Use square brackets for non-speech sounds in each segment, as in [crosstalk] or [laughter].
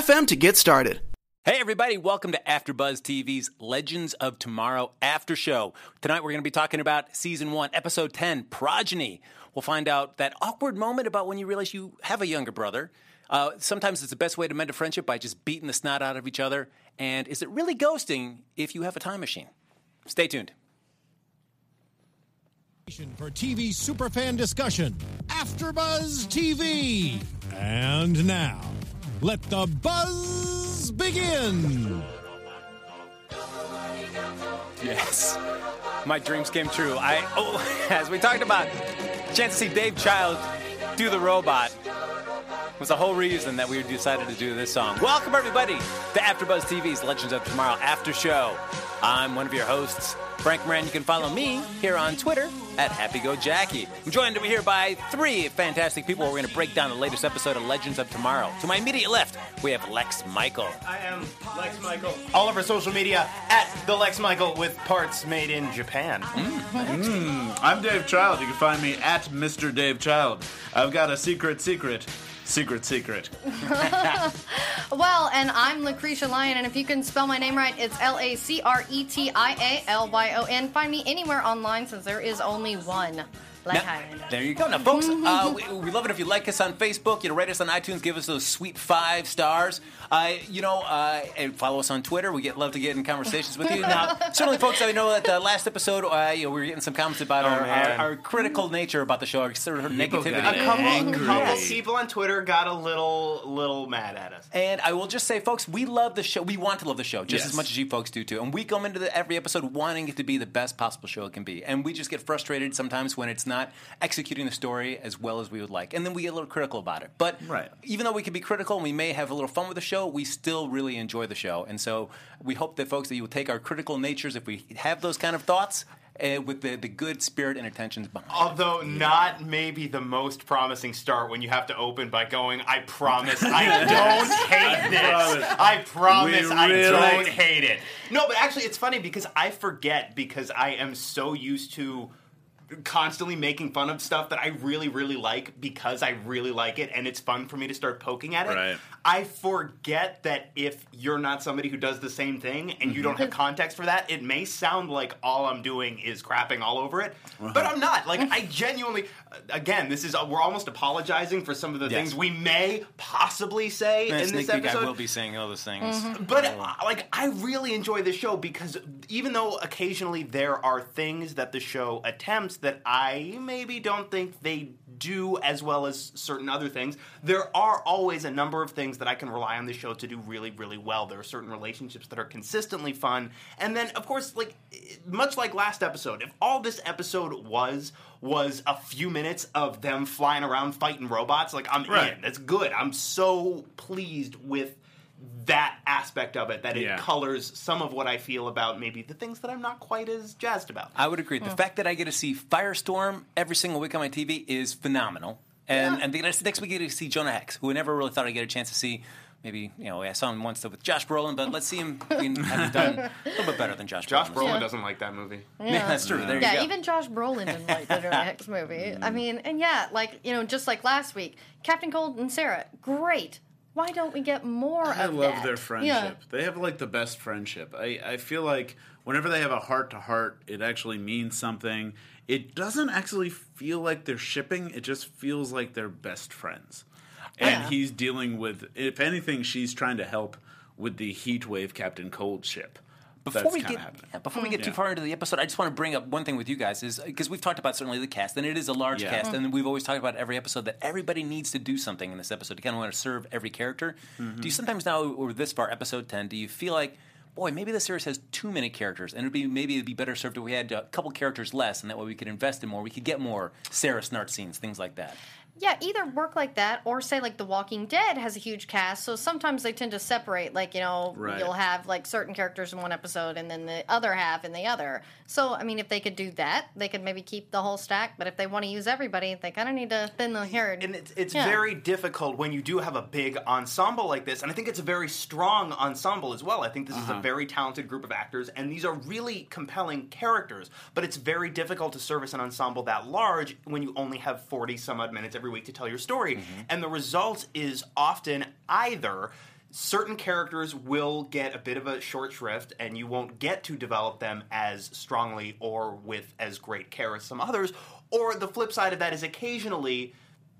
to get started. Hey everybody, welcome to AfterBuzz TV's Legends of Tomorrow After Show. Tonight we're going to be talking about season 1, episode 10, Progeny. We'll find out that awkward moment about when you realize you have a younger brother. Uh, sometimes it's the best way to mend a friendship by just beating the snot out of each other. And is it really ghosting if you have a time machine? Stay tuned. For TV superfan discussion, AfterBuzz TV. And now, let the buzz begin. Yes, my dreams came true. I, oh, [laughs] as we talked about, chance to see Dave Child do the robot was the whole reason that we decided to do this song. Welcome everybody to AfterBuzz TV's Legends of Tomorrow After Show. I'm one of your hosts, Frank Moran. You can follow me here on Twitter at HappyGoJackie. I'm joined over here by three fantastic people. We're going to break down the latest episode of Legends of Tomorrow. To my immediate left, we have Lex Michael. I am Lex Michael. All over social media at the Lex Michael with parts made in Japan. Mm-hmm. I'm Dave Child. You can find me at Mr. Dave Child. I've got a secret, secret, secret, secret. [laughs] Well, and I'm Lacretia Lyon, and if you can spell my name right, it's L A C R E T I A L Y O N. Find me anywhere online since there is only one. Like Now- there you go. Now, folks, [laughs] uh, we, we love it if you like us on Facebook. You know, rate us on iTunes. Give us those sweet five stars. Uh, you know, uh, and follow us on Twitter. We get love to get in conversations with you. [laughs] Now, certainly, folks, I know that the last episode, uh, you know, we were getting some comments about our, our, our critical nature about the show, our sort of negativity. A couple, couple people on Twitter got a little little mad at us. And I will just say, folks, we love the show. We want to love the show just Yes. as much as you folks do too. And we come into the, every episode wanting it to be the best possible show it can be. And we just get frustrated sometimes when it's not executing the story as well as we would like. And then we get a little critical about it. But Right. even though we can be critical and we may have a little fun with the show, we still really enjoy the show. And so we hope that folks that you will take our critical natures if we have those kind of thoughts. Uh, with the, the good spirit and intentions behind it. Although not maybe the most promising start when you have to open by going, I promise I [laughs] don't hate this. I promise We I really- don't hate it. No, but actually it's funny because I forget because I am so used to constantly making fun of stuff that I really, really like because I really like it and it's fun for me to start poking at it. Right. I forget that if you're not somebody who does the same thing and you don't have mm-hmm. context for that, it may sound like all I'm doing is crapping all over it, uh-huh. but I'm not. Like I genuinely, again, this is we're almost apologizing for some of the Yes. things we may possibly say And in sneak this peek, I episode. will be saying all those things. Mm-hmm. Mm-hmm. But uh, like, I really enjoy the show because even though occasionally there are things that the show attempts that I maybe don't think they do as well as certain other things, there are always a number of things that I can rely on the show to do really, really well. There are certain relationships that are consistently fun, and then of course, like much like last episode, if all this episode was was a few minutes of them flying around fighting robots, like I'm Right. in. That's good. I'm so pleased with that aspect of it that it Yeah. colors some of what I feel about maybe the things that I'm not quite as jazzed about. I would agree. The hmm. fact that I get to see Firestorm every single week on my TV is phenomenal. And and the next next week I get to see Jonah Hex, who I never really thought I'd get a chance to see. Maybe you know I saw him once with Josh Brolin, but let's see him [laughs] being, having done a little bit better than Josh. Josh Brolin. Brolin Yeah. doesn't like that movie. [laughs] Yeah, that's true. There you Yeah, go. even Josh Brolin didn't like the Jonah Hex movie. I [laughs] mm. mean, and yeah, like you know, just like last week, Captain Cold and Sarah, great. Why don't we get more I of love that? their friendship. They have like the best friendship. I, I feel like whenever they have a heart to heart, it actually means something. It doesn't actually feel like they're shipping, it just feels like they're best friends. And Yeah. he's dealing with, if anything, she's trying to help with the heat wave Captain Cold ship. Before That's we get happening. yeah, before we get too far into the episode, I just want to bring up one thing with you guys is because we've talked about certainly the cast, and it is a large Yeah. cast, and we've always talked about every episode that everybody needs to do something in this episode to kind of want to serve every character. Mm-hmm. Do you sometimes now, or this far, episode ten, do you feel like? Boy, maybe the series has too many characters, and it'd be maybe it'd be better served if we had a couple characters less, and that way we could invest in more. We could get more Sarah Snart scenes, things like that. Yeah, either work like that or say like The Walking Dead has a huge cast, so sometimes they tend to separate. Like you know, Right. you'll have like certain characters in one episode and then the other half in the other. So I mean, if they could do that, they could maybe keep the whole stack. But if they want to use everybody, they kind of need to thin the herd. And it's, it's Yeah. very difficult when you do have a big ensemble like this. And I think it's a very strong ensemble as well. I think this is a uh-huh. very talented group of actors, and these are really compelling characters. But it's very difficult to service an ensemble that large when you only have 40 some odd minutes every week to tell your story. Mm-hmm. And the result is often either certain characters will get a bit of a short shrift and you won't get to develop them as strongly or with as great care as some others or the flip side of that is occasionally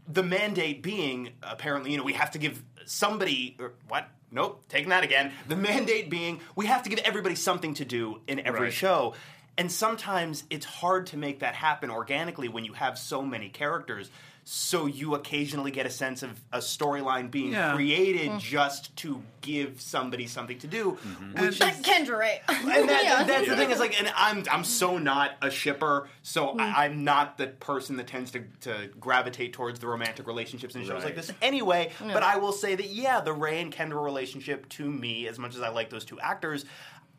the mandate being apparently you know we have to give somebody or what? Nope taking that again. The mandate being we have to give everybody something to do in every Right. show. And sometimes it's hard to make that happen organically when you have so many characters so you occasionally get a sense of a storyline being Yeah. created mm. just to give somebody something to do mm-hmm. which like Kendra Ray. [laughs] and that, Yeah. that's the thing is like, and I'm I'm so not a shipper, so I, mm. I'm not the person that tends to, to gravitate towards the romantic relationships in shows Right. like this anyway. But I will say that yeah, the Ray and Kendra relationship to me, as much as I like those two actors.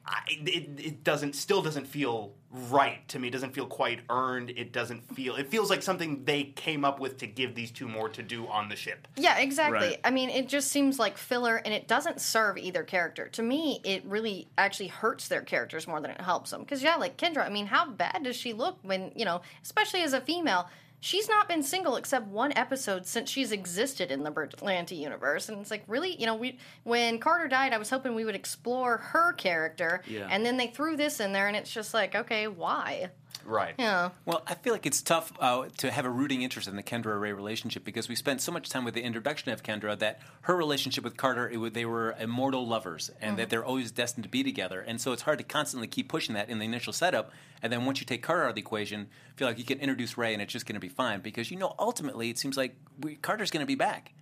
I, it, it doesn't still doesn't feel right to me. It doesn't feel quite earned. It doesn't feel. It feels like something they came up with to give these two more to do on the ship. Yeah, exactly. Right. I mean, it just seems like filler and it doesn't serve either character. To me, it really actually hurts their characters more than it helps them. Because, yeah, like Kendra, I mean, how bad does she look when, you know, especially as a female? She's not been single except one episode since she's existed in the Berlanti universe, and it's like really, you know, we when Carter died, I was hoping we would explore her character, Yeah. and then they threw this in there, and it's just like, okay, why? Right. Yeah, Well, I feel like it's tough uh, to have a rooting interest in the Kendra Ray relationship because we spent so much time with the introduction of Kendra that her relationship with Carter, it, they were immortal lovers and that they're always destined to be together. And so it's hard to constantly keep pushing that in the initial setup. And then once you take Carter out of the equation, I feel like you can introduce Ray and it's just going to be fine because you know ultimately it seems like we, Carter's going to be back.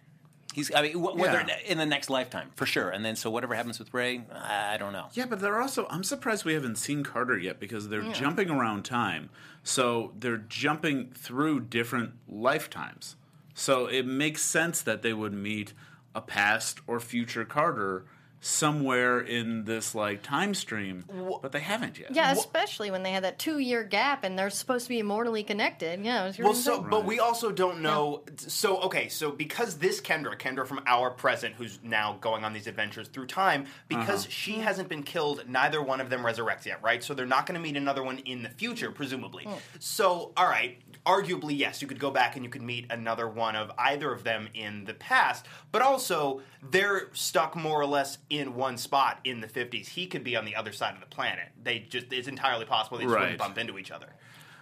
He's, I mean, wh- whether Yeah. in the next lifetime for sure. And then so whatever happens with Ray, I don't know. Yeah, but they're also. I'm surprised we haven't seen Carter yet because they're jumping around time. So they're jumping through different lifetimes. So it makes sense that they would meet a past or future Carter somewhere in this like time stream, but they haven't yet. yeah, especially when they had that two-year gap and they're supposed to be immortally connected. Yeah, it was Well, so insane. but we also don't know. So okay, so because this Kendra, Kendra from our present, who's now going on these adventures through time, because uh-huh. she hasn't been killed, neither one of them resurrects yet, right? So they're not going to meet another one in the future, presumably. Mm. So all right, arguably yes, you could go back and you could meet another one of either of them in the past, but also they're stuck more or less in one spot in the fifties. He could be on the other side of the planet. They just—it's entirely possible they just Right. wouldn't bump into each other.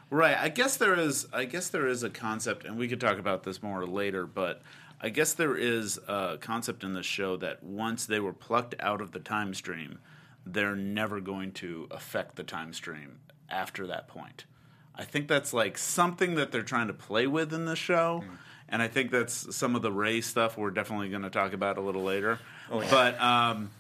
Right. I guess there is. I guess there is a concept, and we could talk about this more later. But I guess there is a concept in this show that once they were plucked out of the time stream, they're never going to affect the time stream after that point. I think that's like something that they're trying to play with in this show. And I think that's some of the Ray stuff we're definitely going to talk about a little later. But um,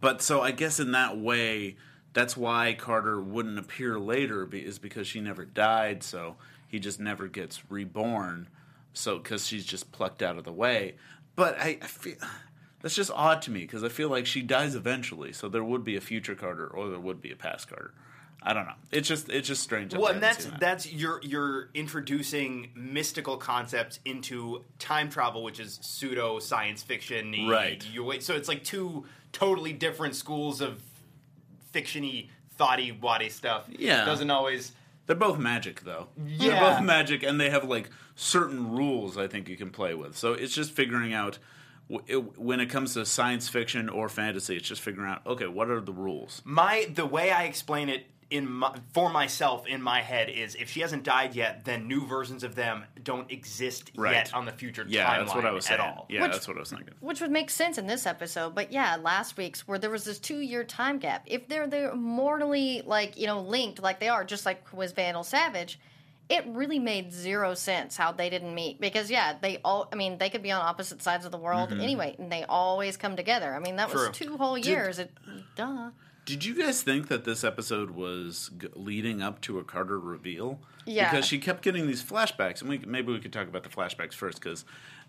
but so I guess in that way, that's why Carter wouldn't appear later, be- is because she never died, so he just never gets reborn. So because she's just plucked out of the way. But I, I feel that's just odd to me because I feel like she dies eventually, so there would be a future Carter or there would be a past Carter. I don't know. It's just it's just strange. Well, and that's that. that's you're you're introducing mystical concepts into time travel, which is pseudo science fiction. Right. You, so it's like two totally different schools of fictiony, thoughty, waddy stuff. Yeah. It doesn't always. They're both magic, though. Yeah. They're both magic, and they have like certain rules I think you can play with. So it's just figuring out when it comes to science fiction or fantasy. It's just figuring out okay, what are the rules? My the way I explain it in my, for myself in my head is if she hasn't died yet, then new versions of them don't exist Right. yet on the future Yeah, timeline that's what I was saying. at all. Yeah, Which- that's what I was thinking. Which would make sense in this episode, but yeah, last week's where there was this two year time gap. If they're they're mortally like you know linked like they are, just like was Vandal Savage, it really made zero sense how they didn't meet because yeah, they all. I mean, they could be on opposite sides of the world mm-hmm. anyway, and they always come together. I mean, that was True. two whole years. It, duh. Did you guys think that this episode was g- leading up to a Carter reveal? Yeah. Because she kept getting these flashbacks, and we maybe we could talk about the flashbacks first because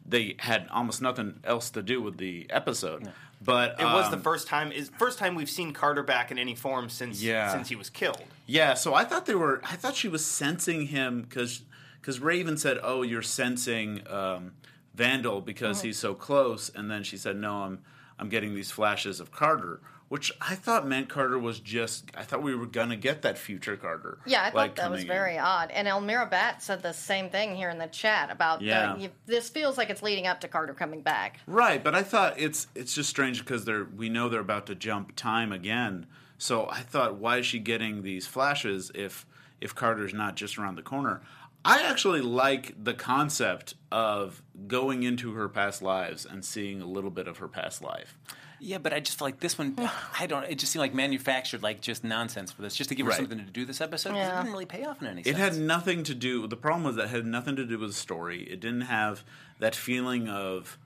they had almost nothing else to do with the episode. But It was um, the first time is first time we've seen Carter back in any form since Yeah. since he was killed. Yeah, so I thought they were. I thought she was sensing him because because Raven said, "Oh, you're sensing um, Vandal because Mm-hmm. he's so close," and then she said, "No, I'm I'm getting these flashes of Carter." Which I thought meant Carter was just. I thought we were gonna get that future Carter. Yeah, I thought like, that was coming in. very odd. And Elmira Bat said the same thing here in the chat about Yeah. the, you, this feels like it's leading up to Carter coming back. Right, but I thought it's it's just strange because they're we know they're about to jump time again. So I thought, why is she getting these flashes if if Carter's not just around the corner? I actually like the concept of going into her past lives and seeing a little bit of her past life. Yeah, but I just feel like this one, [sighs] I don't. It just seemed like manufactured, like just nonsense for this, just to give her Right. something to do this episode. 'cause It didn't really pay off in any It sense. had nothing to do. The problem was that it had nothing to do with the story. It didn't have that feeling of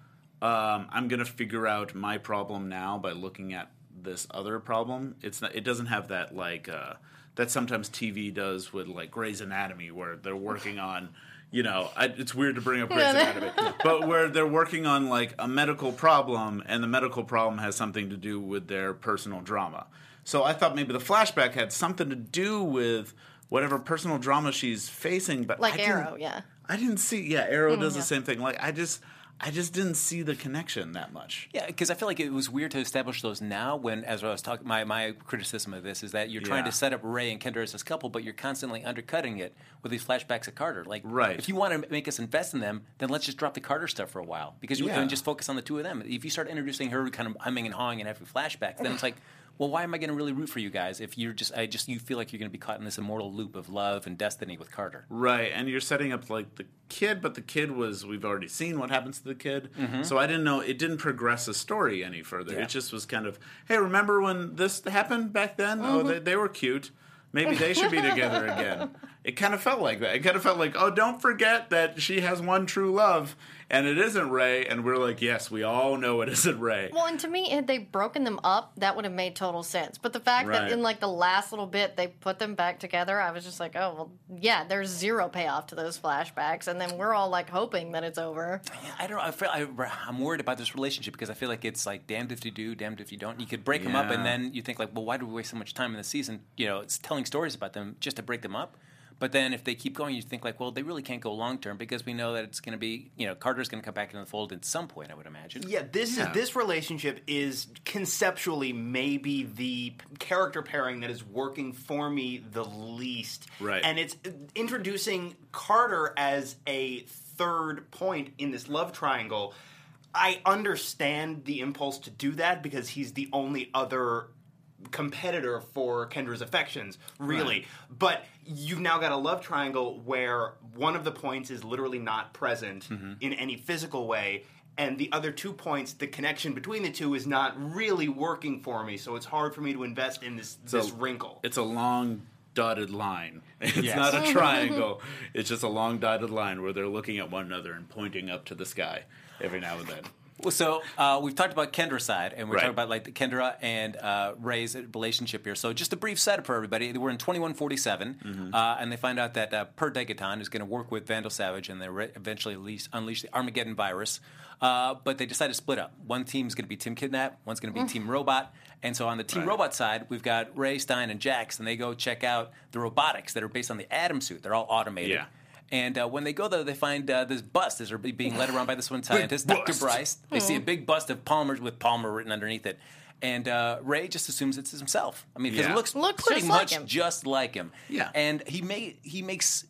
um, I'm going to figure out my problem now by looking at this other problem. It's not. It doesn't have that like uh, that sometimes TV does with like Grey's Anatomy, where they're working on. You know, I, it's weird to bring up Grey's Anatomy, but where they're working on like a medical problem, and the medical problem has something to do with their personal drama. So I thought maybe the flashback had something to do with whatever personal drama she's facing, but Like I didn't- Arrow, yeah. I didn't see. Yeah, Arrow does yeah. the mm-hmm. same thing. Like I just, I just didn't see the connection that much. Yeah, because I feel like it was weird to establish those now. When, as I was talking, my, my criticism of this is that you're trying Yeah. to set up Ray and Kendra as this couple, but you're constantly undercutting it with these flashbacks of Carter. Like, Right. if you want to make us invest in them, then let's just drop the Carter stuff for a while because you Yeah. can just focus on the two of them. If you start introducing her kind of humming and hawing and having flashbacks, then it's like. Well, why am I going to really root for you guys if you're just, I just, you feel like you're going to be caught in this immortal loop of love and destiny with Carter? Right, and you're setting up like the kid, but the kid was we've already seen what happens to the kid, mm-hmm. so I didn't know it didn't progress the story any further. Yeah. It just was kind of, hey, remember when this happened back then? Oh, mm-hmm. they, they were cute. Maybe they should be together again. [laughs] It kind of felt like that. It kind of felt like, oh, don't forget that she has one true love, and it isn't Ray. And we're like, yes, we all know it [laughs] isn't Ray. Well, and to me, had they broken them up, that would have made total sense. But the fact Right. that in like the last little bit they put them back together, I was just like, oh well, yeah. There's zero payoff to those flashbacks, and then we're all like hoping that it's over. Yeah, I don't know. I feel I, I'm worried about this relationship because I feel like it's like damned if you do, damned if you don't. You could break them up, and then you think like, well, why do we waste so much time in the season? You know, it's telling stories about them just to break them up. But then if they keep going, you think like, well, they really can't go long term because we know that it's going to be, you know, Carter's going to come back into the fold at some point. I would imagine. Yeah, this Yeah. is this relationship is conceptually maybe the character pairing that is working for me the least. Right. And it's uh, introducing Carter as a third point in this love triangle. I understand the impulse to do that because he's the only other competitor for Kendra's affections, really. Right. But you've now got a love triangle where one of the points is literally not present mm-hmm. in any physical way, and the other two points, the connection between the two is not really working for me. So it's hard for me to invest in this So this wrinkle. It's a long dotted line. [laughs] It's Yes. not a [laughs] triangle. it's just a long dotted line where they're looking at one another and pointing up to the sky every now and then. Well, so uh, we've talked about Kendra's side, and we're Right. talking about like the Kendra and uh, Ray's relationship here. So just a brief setup for everybody. We're in 2147, Mm-hmm. uh, and they find out that uh, Per Degaton is going to work with Vandal Savage, and they re- eventually unleash, unleash the Armageddon virus. Uh, but they decide to split up. One team's going to be Team Kidnap, one's going to be Team Robot. And so on the Team Right. Robot side, we've got Ray, Stein, and Jax, and they go check out the robotics that are based on the Atom suit. They're all automated. Yeah. And uh, when they go there, they find uh, this bust as being led around by this one scientist, Dr. Bryce. They see a big bust of Palmer with Palmer written underneath it. And uh, Ray just assumes it's himself. I mean, because Yeah. it looks, Looks pretty just like much him. just like him. Yeah. And he may he makes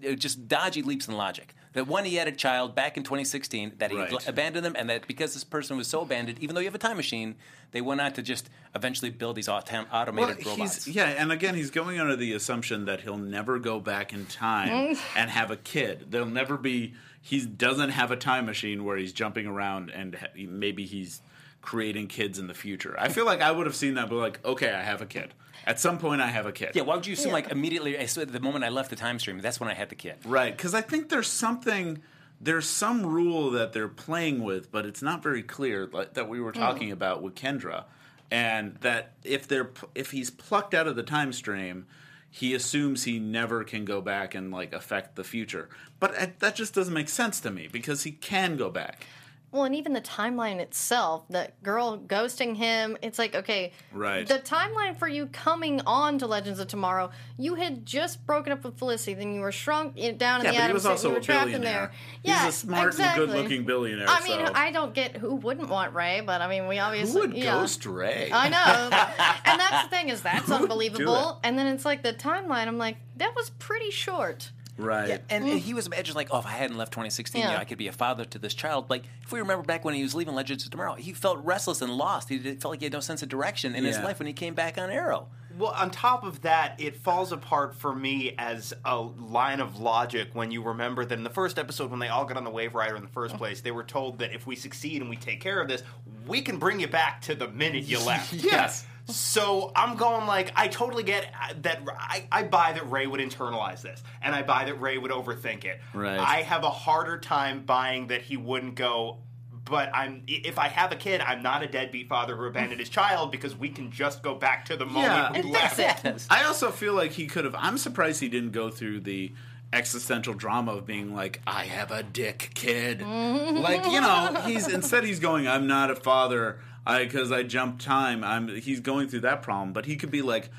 just dodgy leaps in logic. That one, he had a child back in 2016 that he Right. abandoned them, and that because this person was so abandoned, even though you have a time machine, they went on to just eventually build these autom- automated Well, robots. he's, yeah, and again, he's going under the assumption that he'll never go back in time [laughs] and have a kid. There'll never be. He doesn't have a time machine where he's jumping around and ha- maybe he's creating kids in the future. I feel like I would have seen that, but like, okay, I have a kid. At some point, I have a kid. Yeah, why would you assume like immediately? I said the moment I left the time stream, that's when I had the kid. Right, because I think there's something, there's some rule that they're playing with, but it's not very clear like, that we were talking about with Kendra. and that if they're if he's plucked out of the time stream, he assumes he never can go back and like affect the future. But uh, that just doesn't make sense to me because he can go back. Well, and even the timeline itself, that girl ghosting him, it's like, okay, Right. The timeline for you coming on to Legends of Tomorrow, you had just broken up with Felicity, then you were shrunk in- down Yeah, in the was also you were a trapped in there. He's yeah, a smart exactly. and good-looking billionaire. I mean, so. I don't get who wouldn't want Ray, but I mean, we obviously who would yeah. ghost Ray? I know, and that's the thing is [laughs] that's Who would do unbelievable. And then it's like the timeline. I'm like, that was pretty short. Right. Yeah, and, and mm. he was imagining like, oh, if I hadn't left 2016, you know, I could be a father to this child. Like, if we remember back when he was leaving Legends of Tomorrow, he felt restless and lost. He did, felt like he had no sense of direction in his life when he came back on Arrow. Well, on top of that, it falls apart for me as a line of logic when you remember that in the first episode, when they all got on the Waverider in the first place, they were told that if we succeed and we take care of this, we can bring you back to the minute you left. [laughs] Yes. So I'm going like I totally get uh, that. I, I buy that Ray would internalize this, and I buy that Ray would overthink it. Right. I have a harder time buying that he wouldn't go. But I'm if I have a kid, I'm not a deadbeat father who abandoned his child because we can just go back to the moment Yeah. we And left. fix it. I also feel like he could have. I'm surprised he didn't go through the existential drama of being like, I have a dick kid. Mm-hmm. like you know, he's instead he's going, I'm not a father. I because I jumped time. I'm. He's going through that problem, but he could be like,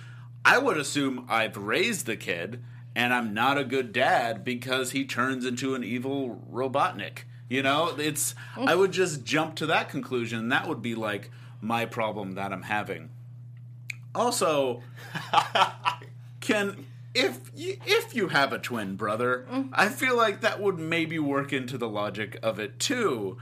I would assume I've raised the kid, and I'm not a good dad because he turns into an evil robotnik. You know, it's. I would just jump to that conclusion. That would be like my problem that I'm having. Also, [laughs] can if you, if you have a twin brother, mm. I feel like that would maybe work into the logic of it too.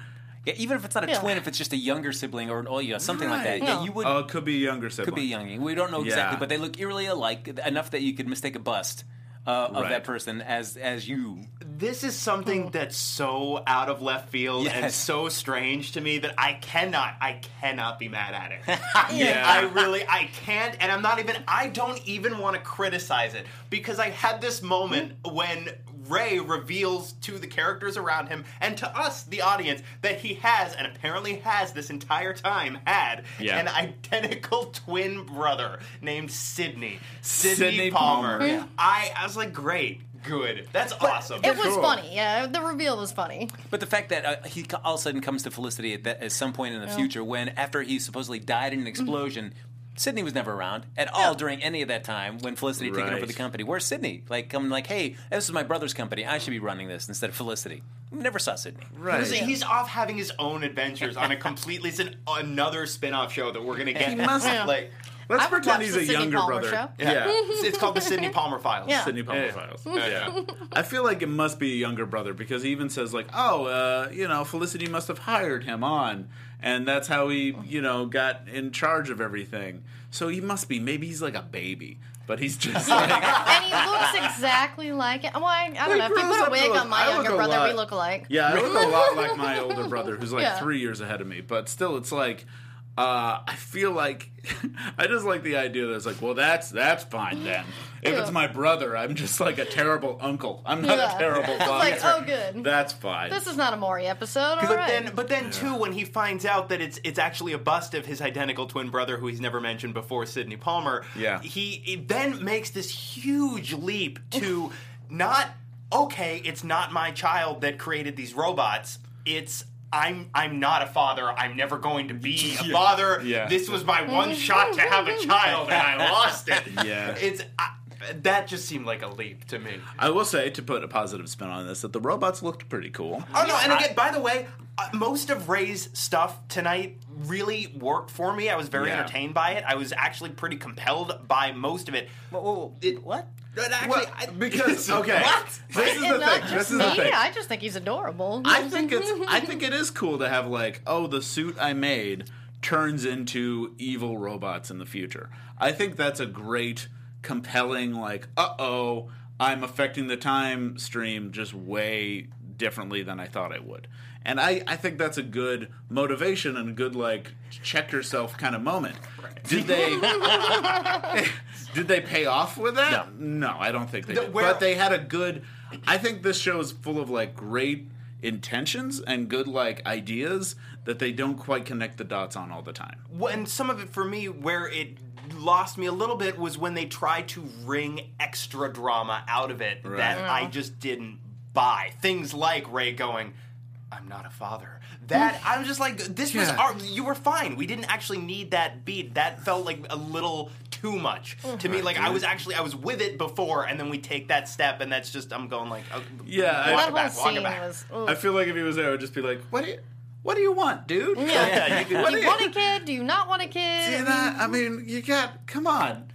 Yeah, even if it's not a Yeah. twin, if it's just a younger sibling or an oh, yeah, something like that. Right. Yeah, No. you would Oh, it could be a younger sibling. could be young. We don't know exactly, Yeah. but they look eerily alike enough that you could mistake a bust uh, of Right. that person as as you. This is something that's so out of left field and Yes. so strange to me that I cannot, I cannot be mad at it. [laughs] Yeah. I really, I can't, and I'm not even, I don't even want to criticize it because I had this moment when Ray reveals to the characters around him and to us, the audience, that he has and apparently has this entire time had Yeah. an identical [laughs] twin brother named Sydney. Sydney, Sydney Palmer. Palmer. Yeah. I, I was like, great, good, that's awesome. It was Cool. funny. Yeah, the reveal was funny. But the fact that uh, he all of a sudden comes to Felicity at, that, at some point in the future, when after he supposedly died in an explosion, Sydney was never around at all during any of that time when Felicity had taken over the company. Where's Sydney? Like coming like, hey, this is my brother's company. I should be running this instead of Felicity. Never saw Sydney. right. See, he's off having his own adventures on a completely it's an, another spin-off show that we're gonna get. He must- Yeah. [laughs] like, Let's I would pretend he's a Sydney younger Palmer brother. show. Yeah. [laughs] it's, it's called the Sydney Palmer Files. Yeah. Sydney Palmer Yeah. Files. [laughs] Yeah. I feel like it must be a younger brother because he even says like, "Oh, uh, you know, Felicity must have hired him on, and that's how he, you know, got in charge of everything." So he must be. Maybe he's like a baby, but he's just [laughs] like. And he looks exactly like it. Well, I, I don't He know. If you put a wig on my I younger brother, lot- we look alike. Yeah, I look a lot like my [laughs] older brother, who's like Yeah. three years ahead of me. But still, it's like uh, I feel like [laughs] I just like the idea that it's like, well, that's that's fine then. If Yeah. it's my brother, I'm just like a terrible uncle. I'm not Yeah. a terrible [laughs] It's father. like, oh, good. That's fine. This is not a Maury episode. All But right. then, but then too, when he finds out that it's it's actually a bust of his identical twin brother, who he's never mentioned before, Sydney Palmer. Yeah. he it then makes this huge leap to [laughs] not okay, it's not my child that created these robots. It's I'm I'm not a father. I'm never going to be [laughs] a father. Yeah. This was my one shot to have a [laughs] child, and I [laughs] lost it. Yeah. it's I, that just seemed like a leap to me. I will say, to put a positive spin on this, that the robots looked pretty cool. Oh no! And again, by the way, uh, most of Ray's stuff tonight really worked for me. I was very Yeah. entertained by it. I was actually pretty compelled by most of it. It- what? But actually, Well, I- because [laughs] okay, What? this is And the not thing. just This is me. the thing. I just think he's adorable. I think it's I think it is cool to have like, oh, the suit I made turns into evil robots in the future. I think that's a great compelling like, uh-oh, I'm affecting the time stream just way differently than I thought I would. And I, I think that's a good motivation and a good like check yourself kind of moment. Did they [laughs] did they pay off with that? No, I don't think they The- did. where- but they had a good. I think this show is full of like great intentions and good like ideas that they don't quite connect the dots on all the time. Well, and some of it for me, where it lost me a little bit, was when they tried to wring extra drama out of it that Right. I just didn't buy. Things like Ray going, "I'm not a father." That I'm just like, this was Yeah. our. You were fine. We didn't actually need that beat. That felt like a little too much to me. Like I was actually I was with it before, and then we take that step, and that's just I'm going like, oh, Yeah, I- walk that it back, walk it back. was. I feel like if he was there, I would just be like, "What do you, what do you want, dude? Yeah, [laughs] you could- Do do you want a kid? Do you not want a kid? See that? I mean, you got. Come on.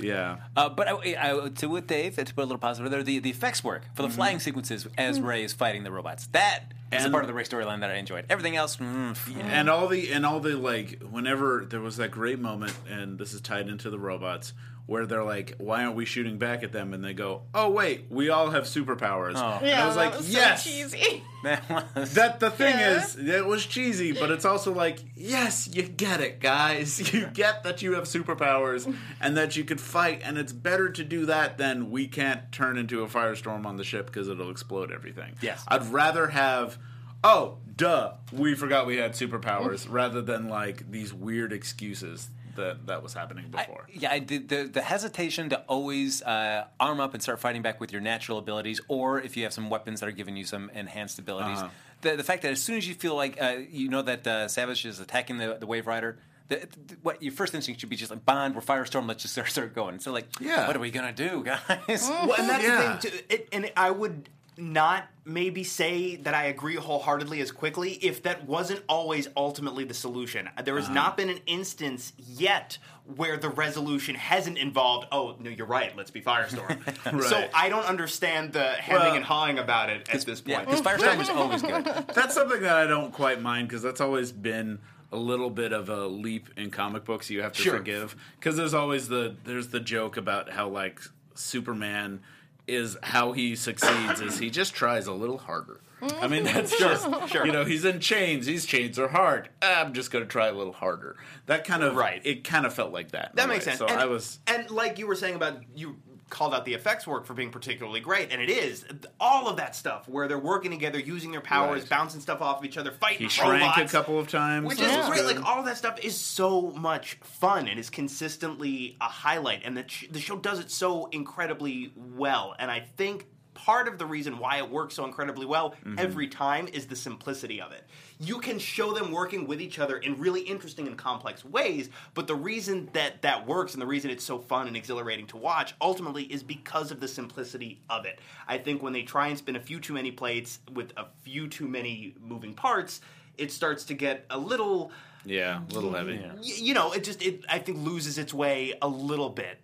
Yeah. [laughs] Uh, but I, I, to with Dave, to put a little positive there, the, the effects work for the flying sequences as Ray is fighting the robots. That the And- part of the Ray storyline that I enjoyed. Everything else, mm, and all the and all the like whenever there was that great moment and this is tied into the robots where they're like why aren't we shooting back at them and they go oh wait we all have superpowers Oh. and i was that like was yes so cheesy. [laughs] that was that the thing Yeah. is it was cheesy but it's also like yes you get it guys [laughs] you get that you have superpowers and that you could fight and it's better to do that than we can't turn into a firestorm on the ship because it'll explode everything Yes. i'd rather have oh duh we forgot we had superpowers rather than like these weird excuses that that was happening I- before yeah, I did, the the hesitation to always uh, arm up and start fighting back with your natural abilities, or if you have some weapons that are giving you some enhanced abilities. Uh-huh. The the fact that as soon as you feel like uh, you know that uh, Savage is attacking the the Waverider. The, the- what your first instinct should be just like Bond, we're Firestorm. Let's just start, start going. So like, Yeah. what are we gonna do, [laughs] guys? Well, and that's Yeah. the thing. Too. It, and I would not maybe say that I agree wholeheartedly as quickly if that wasn't always ultimately the solution. There has uh-huh. not been an instance yet where the resolution hasn't involved. Oh no, you're right. Let's be Firestorm. [laughs] So I don't understand the hemming Well- and hawing about it at this point. because Firestorm is always good. [laughs] that's something that I don't quite mind because that's always been a little bit of a leap in comic books you have to Sure. forgive because there's always the there's the joke about how like Superman is how he succeeds is he just tries a little harder. I mean that's just sure. you know he's in chains these chains are hard I'm just gonna try a little harder that kind of Right. it kind of felt like that That makes way. sense. so and, I was and like you were saying about you called out the effects work for being particularly great, and it is all of that stuff where they're working together, using their powers, Right. bouncing stuff off of each other, fighting he shrank robots, a couple of times Which which is was great. Like all of that stuff is so much fun and is consistently a highlight, and the sh- the show does it so incredibly well. And I think part of the reason why it works so incredibly well mm-hmm. every time is the simplicity of it. You can show them working with each other in really interesting and complex ways, but the reason that that works and the reason it's so fun and exhilarating to watch ultimately is because of the simplicity of it. I think when they try and spin a few too many plates with a few too many moving parts, it starts to get a little yeah a little heavy y- you know, it just it I think loses its way a little bit.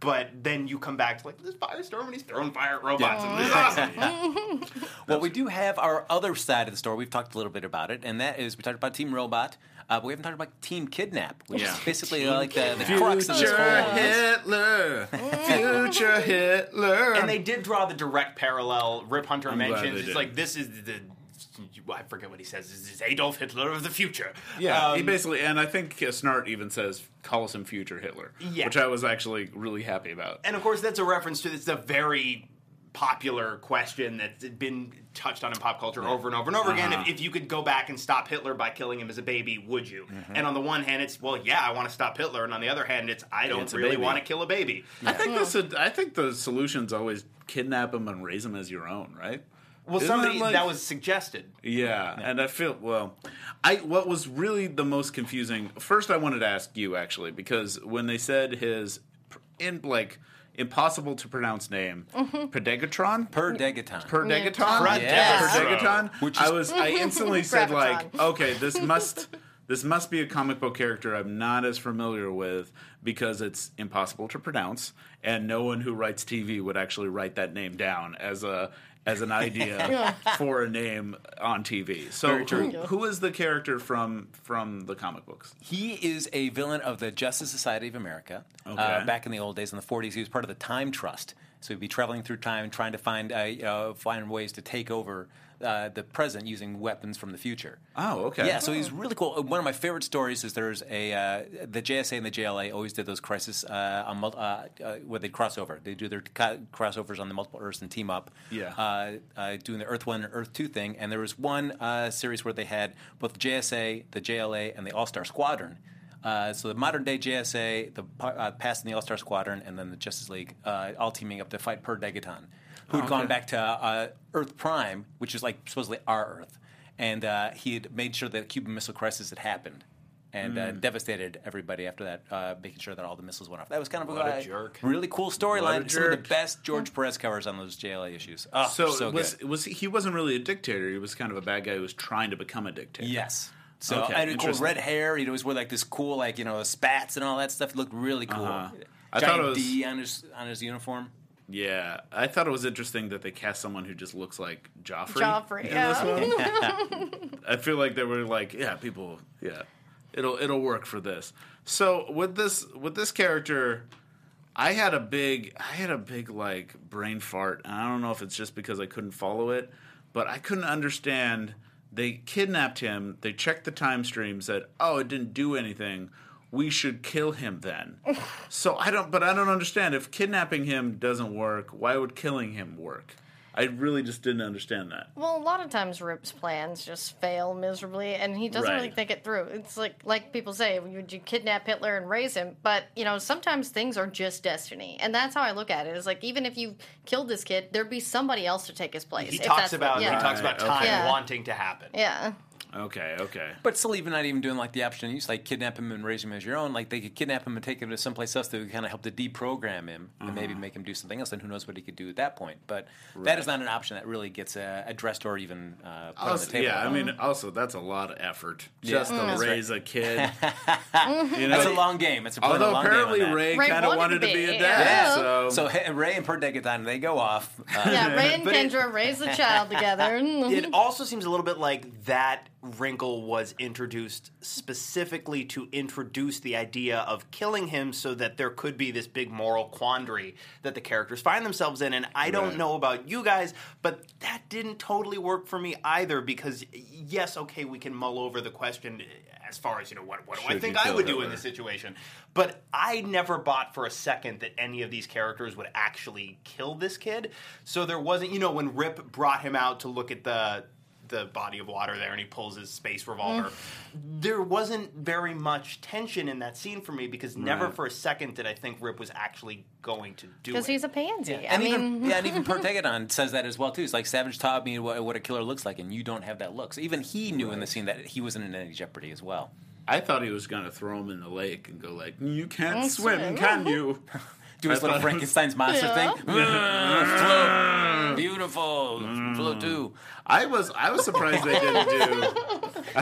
But then you come back to like this firestorm and he's throwing fire at robots. And this [laughs] is awesome. [laughs] Well, we do have our other side of the story. We've talked a little bit about it, and that is we talked about Team Robot, uh, but we haven't talked about Team Kidnap, which Yeah. is basically uh, like the, the crux of this Future whole. Hitler, future [laughs] Hitler, and they did draw the direct parallel. Rip Hunter I'm mentions it's did. like this is the I forget what he says. This is Adolf Hitler of the future. Yeah, he Um, basically, and I think uh, Snart even says "Call us him future Hitler, Yeah. which I was actually really happy about. and of course that's a reference to it's a very popular question that's been touched on in pop culture over and over and over again. Uh-huh. If, if you could go back and stop Hitler by killing him as a baby, would you? Mm-hmm. And on the one hand, it's well, yeah, I want to stop Hitler, and on the other hand, it's I don't It's really want to kill a baby. I think this. I think the solution's always kidnap him and raise him as your own, right? Well, Isn't somebody that like- that was suggested. Yeah, and I feel well. I what was really the most confusing. First, I wanted to ask you actually because when they said his in like impossible to pronounce name, mm-hmm. Pedegatron, Per Degaton. per Yeah. degaton, Yes. per degaton. Which I was I instantly said [laughs] like, okay, this must this must be a comic book character I'm not as familiar with because it's impossible to pronounce, and no one who writes TV would actually write that name down as a as an idea [laughs] for a name on TV. So who, who is the character from from the comic books? He is a villain of the Justice Society of America. Uh, Okay. back in the old days, in the 40s, he was part of the Time Trust. So he'd be traveling through time, trying to find uh, uh, find ways to take over uh, the present using weapons from the future. Oh, okay. Yeah, so he's really cool. One of my favorite stories is there's a uh, the JSA and the JLA always did those crisis uh, on mul- uh, uh, where they cross over. They do their co- crossovers on the multiple Earths and team up. Yeah. uh, uh, doing the Earth One and Earth Two thing. And there was one uh, series where they had both the JSA, the JLA, and the All Star Squadron. Uh, so the modern day JSA, the uh, past in the All Star Squadron, and then the Justice League, uh, all teaming up to fight Per Degaton, who'd gone back to uh, Earth Prime, which is like supposedly our Earth, and uh, he had made sure that the Cuban Missile Crisis had happened. And uh, devastated everybody after that, uh, making sure that all the missiles went off. That was kind of a uh, jerk. really cool storyline. Some of the best George Perez covers on those JLA issues. Oh, So, so was good. was he, he wasn't really a dictator? He was kind of a bad guy who was trying to become a dictator. Yes. So Okay, and cool red hair. He'd always wear like this cool, like you know, spats and all that stuff. It looked really cool. Uh-huh. I Giant thought it was- D on his on his uniform. Yeah, I thought it was interesting that they cast someone who just looks like Joffrey. Joffrey, yeah. [laughs] I feel like they were like, yeah, people, yeah, it'll it'll work for this. So with this with this character, I had a big I had a big like brain fart, and I don't know if it's just because I couldn't follow it, but I couldn't understand. They kidnapped him. They checked the time stream, said, "Oh, it didn't do anything." We should kill him then. so I don't, but I don't understand. If kidnapping him doesn't work, why would killing him work? I really just didn't understand that. Well, a lot of times Rip's plans just fail miserably, and he doesn't really think it through. It's like like people say, would you kidnap Hitler and raise him? But you know, sometimes things are just destiny, and that's how I look at it. Is like even if you killed this kid, there'd be somebody else to take his place. He if talks that's what- about yeah. he talks about time okay. Yeah. wanting to happen. yeah. Okay, okay. But still, even not even doing like the option, you just like kidnap him and raise him as your own. Like they could kidnap him and take him to someplace else that would kind of help to deprogram him and maybe Uh-huh. make him do something else. And who knows what he could do at that point? But that is not an option that really gets uh, addressed or even uh, put on the table. yeah, I mean, also that's a lot of effort just to That's raise a kid. [laughs] you know, That's a long game. It's a although long game on apparently that. Ray, Ray kind of wanted wanted to to be be, a dad, yeah. so, So Hey- Ray and Per Degaton, they go off. Uh, Yeah, [laughs] Ray and But it- Kendra raise the child together. [laughs] It also seems a little bit like that wrinkle was introduced specifically to introduce the idea of killing him so that there could be this big moral quandary that the characters find themselves in. And I don't know about you guys, but that didn't totally work for me either because, yes, okay, we can mull over the question as far as, you know, what, what do I think I would do in this situation? But I never bought for a second that any of these characters would actually kill this kid. So there wasn't, you know, when Rip brought him out to look at the the body of water there and he pulls his space revolver. There wasn't very much tension in that scene for me because never for a second did I think Rip was actually going to do it. Because he's a pansy. I and mean, even yeah, and even [laughs] Per Degaton says that as well too. It's like Savage taught me what, what a killer looks like, and you don't have that look. So even he knew in the scene that he wasn't in any jeopardy as well. I thought he was going to throw him in the lake and go like, "You can't swim, swim." can you?" [laughs] Do his I little thought it was- Frankenstein's monster Yeah. thing. Ah, [laughs] float, beautiful, float mm. too. I was I was surprised they didn't do. [laughs] [laughs]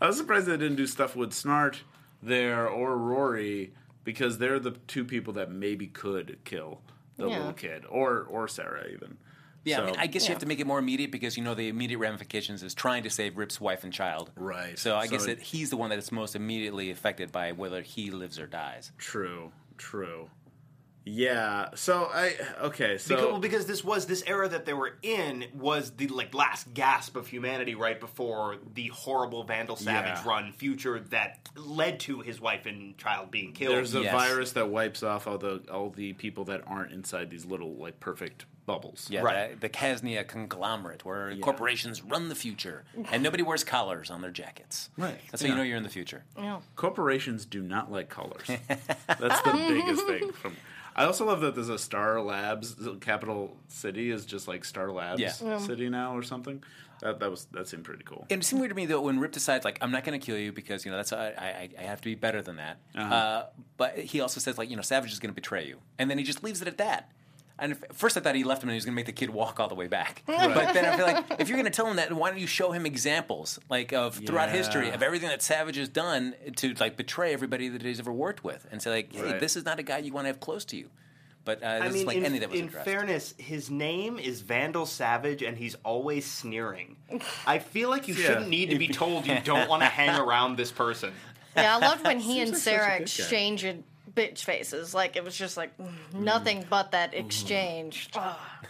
I, was surprised they didn't do stuff with Snart there or Rory because they're the two people that maybe could kill the Yeah. little kid or or Sarah even. Yeah, I, mean, I guess you have to make it more immediate because you know the immediate ramifications is trying to save Rip's wife and child. Right. So I So guess it- that he's the one that is most immediately affected by whether he lives or dies. True, true. Yeah. So I okay. So because, well, because this was this era that they were in was the like last gasp of humanity right before the horrible Vandal Savage Yeah. run future that led to his wife and child being killed. there's a Yes. virus that wipes off all the all the people that aren't inside these little like perfect bubbles. Yeah, Right. the, the Casnia conglomerate where corporations run the future and nobody wears collars on their jackets. Right. That's how you know you're in the future. corporations do not like collars. [laughs] That's the biggest thing. From I also love that there's a Star Labs capital city is just like Star Labs Yeah. Yeah. city now or something. That that was that seemed pretty cool. It seemed weird to me though when Rip decides like I'm not going to kill you because you know that's I, I, I have to be better than that. Uh-huh. uh but he also says like you know Savage is going to betray you, and then he just leaves it at that. And if, first I thought he left him and he was going to make the kid walk all the way back. [laughs] But then I feel like if you're going to tell him that, why don't you show him examples like of throughout Yeah. history of everything that Savage has done to like betray everybody that he's ever worked with, and say like, hey, Right. this is not a guy you want to have close to you. But uh, I mean, is like in, any that was in addressed. fairness, his name is Vandal Savage, and he's always sneering. I feel like you [laughs] Yeah. shouldn't need to be [laughs] told you don't want to hang around this person. Yeah, I loved when he and like Sarah good guy. exchanged bitch faces. Like it was just like nothing but that exchange. [laughs]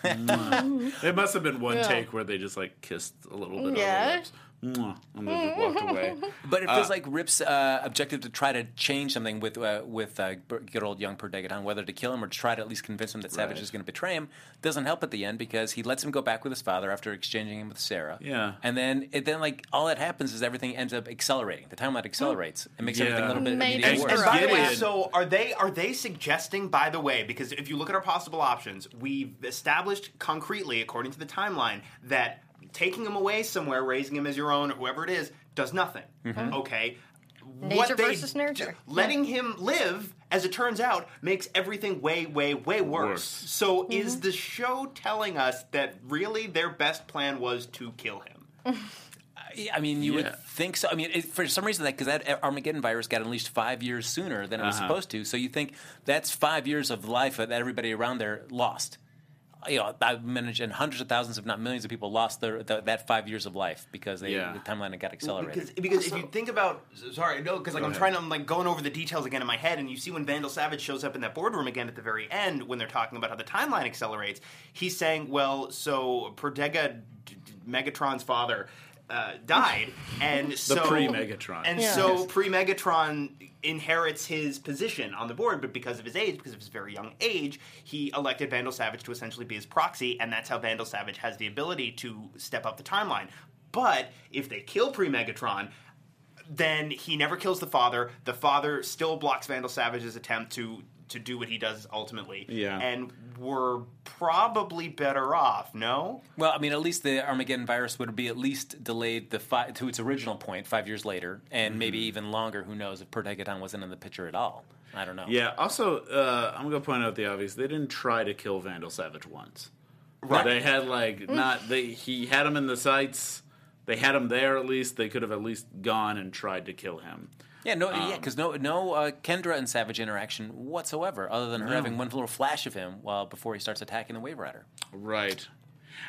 It must have been one Yeah. take where they just like kissed a little bit Yeah. on the lips. Mwah, And then just walked away. [laughs] But it feels like Rip's uh, objective to try to change something with uh, with uh, good old young Per Degaton, whether to kill him or to try to at least convince him that Savage Right. is going to betray him, doesn't help at the end because he lets him go back with his father after exchanging him with Sarah. Yeah. and then it, then like all that happens is everything ends up accelerating. The timeline accelerates. It makes everything a little bit Major immediately worse. up. And by the way, so are they are they suggesting? By the way, because if you look at our possible options, we've established concretely, according to the timeline, that taking him away somewhere, raising him as your own, or whoever it is, does nothing. Mm-hmm. Okay. Nature versus nurture. Letting him live, as it turns out, makes everything way, way, way worse. Worse. So, is mm-hmm. the show telling us that really their best plan was to kill him? I mean, you Yeah. would think so. I mean, it, for some reason, that because that Armageddon virus got unleashed five years sooner than it was Uh-huh. supposed to, so you think that's five years of life that everybody around there lost. You know, I've mentioned hundreds of thousands, if not millions, of people lost their the, that five years of life because they, Yeah. the timeline got accelerated. Because, because if you think about, sorry, no, because like I'm ahead. trying to, I'm like going over the details again in my head, and you see when Vandal Savage shows up in that boardroom again at the very end when they're talking about how the timeline accelerates, he's saying, well, so Perdega, D- D- Degaton's father, uh, died, and so Per Degaton. and Yeah. so Per Degaton inherits his position on the board, but because of his age, because of his very young age, he elected Vandal Savage to essentially be his proxy, and that's how Vandal Savage has the ability to step up the timeline. But if they kill Per Degaton, then he never kills the father. The father still blocks Vandal Savage's attempt to to do what he does ultimately. Yeah. And we're probably better off, no? Well, I mean, at least the Armageddon virus would be at least delayed the fi- to its original point five years later, and maybe Mm-hmm. even longer. Who knows if Per Degaton wasn't in the picture at all? I don't know. Yeah. Also, uh, I'm going to point out the obvious. They didn't try to kill Vandal Savage once. Right. They had like not they. He had him in the sights. They had him there at least. They could have at least gone and tried to kill him. Yeah, no, yeah, Um, because no, no uh, Kendra and Savage interaction whatsoever, other than her having one little flash of him while before he starts attacking the Waverider. Right.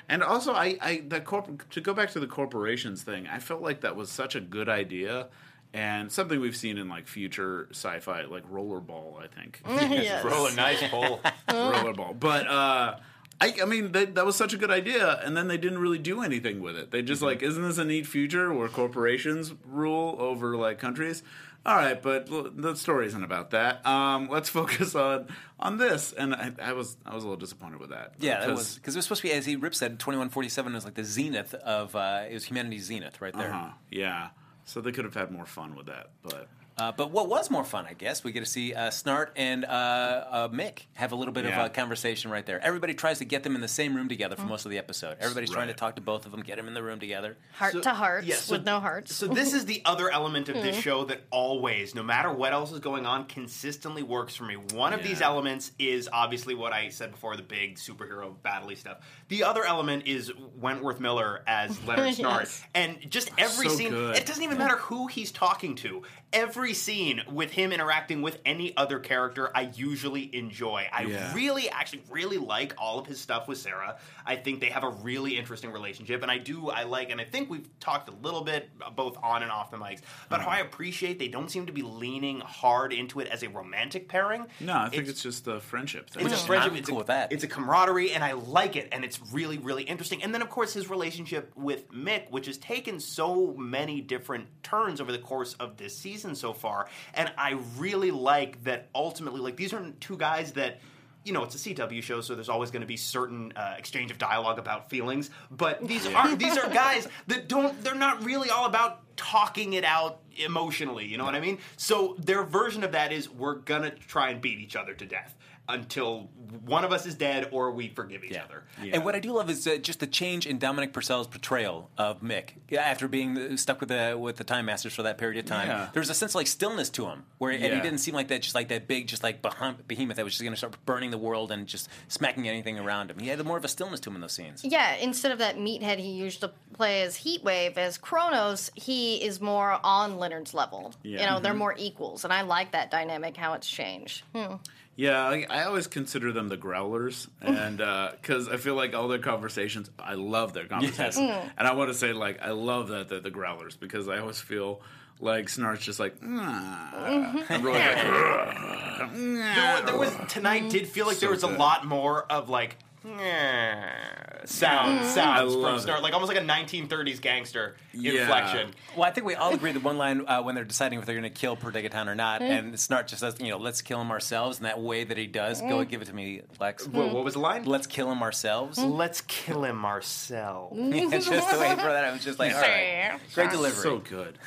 And also, I, I the corp- to go back to the corporations thing, I felt like that was such a good idea, and something we've seen in like future sci-fi, like Rollerball, I think. [laughs] yes. A nice pull. [laughs] Rollerball, but uh, I, I mean, that, that was such a good idea, and then they didn't really do anything with it. They just like, isn't this a neat future where corporations rule over like countries? All right, but l- the story isn't about that. Um, let's [laughs] focus on on this. And I, I was I was a little disappointed with that. Yeah, that Because- was because it was supposed to be, as he Rip said, twenty one forty seven was like the zenith of uh, it was humanity's zenith right there. Uh-huh. Yeah. So they could have had more fun with that, but Uh, but what was more fun, I guess, we get to see uh, Snart and uh, uh, Mick have a little bit Yeah. of a conversation right there. Everybody tries to get them in the same room together for most of the episode. Everybody's trying to talk to both of them, get them in the room together. Heart So- to heart yeah, so- with no hearts. So this is the other element of this show that always, no matter what else is going on, consistently works for me. One of these elements is obviously what I said before, the big superhero battley stuff. The other element is Wentworth Miller as Leonard [laughs] Snart. Yes. And just every So scene good. it doesn't even matter who he's talking to. Every scene with him interacting with any other character I usually enjoy. I Yeah. really actually really like all of his stuff with Sarah. I think they have a really interesting relationship, and I do I like, and I think we've talked a little bit uh, both on and off the mics about how mm-hmm. I appreciate they don't seem to be leaning hard into it as a romantic pairing. no, I think it's, just a friendship thing. It's a I'm friendship. It's cool a, with that. It's a camaraderie, and I like it, and it's really, really interesting. And then, of course, his relationship with Mick, which has taken so many different turns over the course of this season so far. And I really like that. Ultimately, like these are two guys that. You know, it's a CW show, so there's always going to be certain uh, exchange of dialogue about feelings. But these are these are [laughs] guys that don't. They're not really all about talking it out emotionally. You know what I mean? So their version of that is we're gonna try and beat each other to death until one of us is dead or we forgive each other. And what I do love is uh, just the change in Dominic Purcell's portrayal of Mick after being uh, stuck with the with the Time Masters for that period of time. Yeah. There was a sense of like stillness to him, where and he didn't seem like that, just like that big, just like behemoth that was just going to start burning the world and just smacking anything around him. He had more of a stillness to him in those scenes. Yeah, instead of that meathead he used to play as Heatwave, as Chronos, he is more on Leonard's level. Yeah. You know, they're more equals, and I like that dynamic, how it's changed. Hmm. Yeah, I, I always consider them the growlers, [laughs] and because I feel like all their conversations, I love their conversations, and I want to say like I love that they're the growlers because I always feel like Snart's just like, "Ah," and Rory's like, "Ugh," There, there was tonight. Did feel like there was a good. lot more of like "Nyeh" sound sounds mm-hmm. from love start, like almost like a 1930s gangster Yeah. inflection. Well, I think we all agree that one line uh, when they're deciding if they're going to kill Per Degaton or not, mm-hmm. and Snart just says, you know, let's kill him ourselves, and that way that he does, go mm-hmm. give it to me, Lex. What, what was the line? Let's kill him ourselves. Let's kill him ourselves. [laughs] it's just the way he threw that. I was just like, all right, great delivery. So good,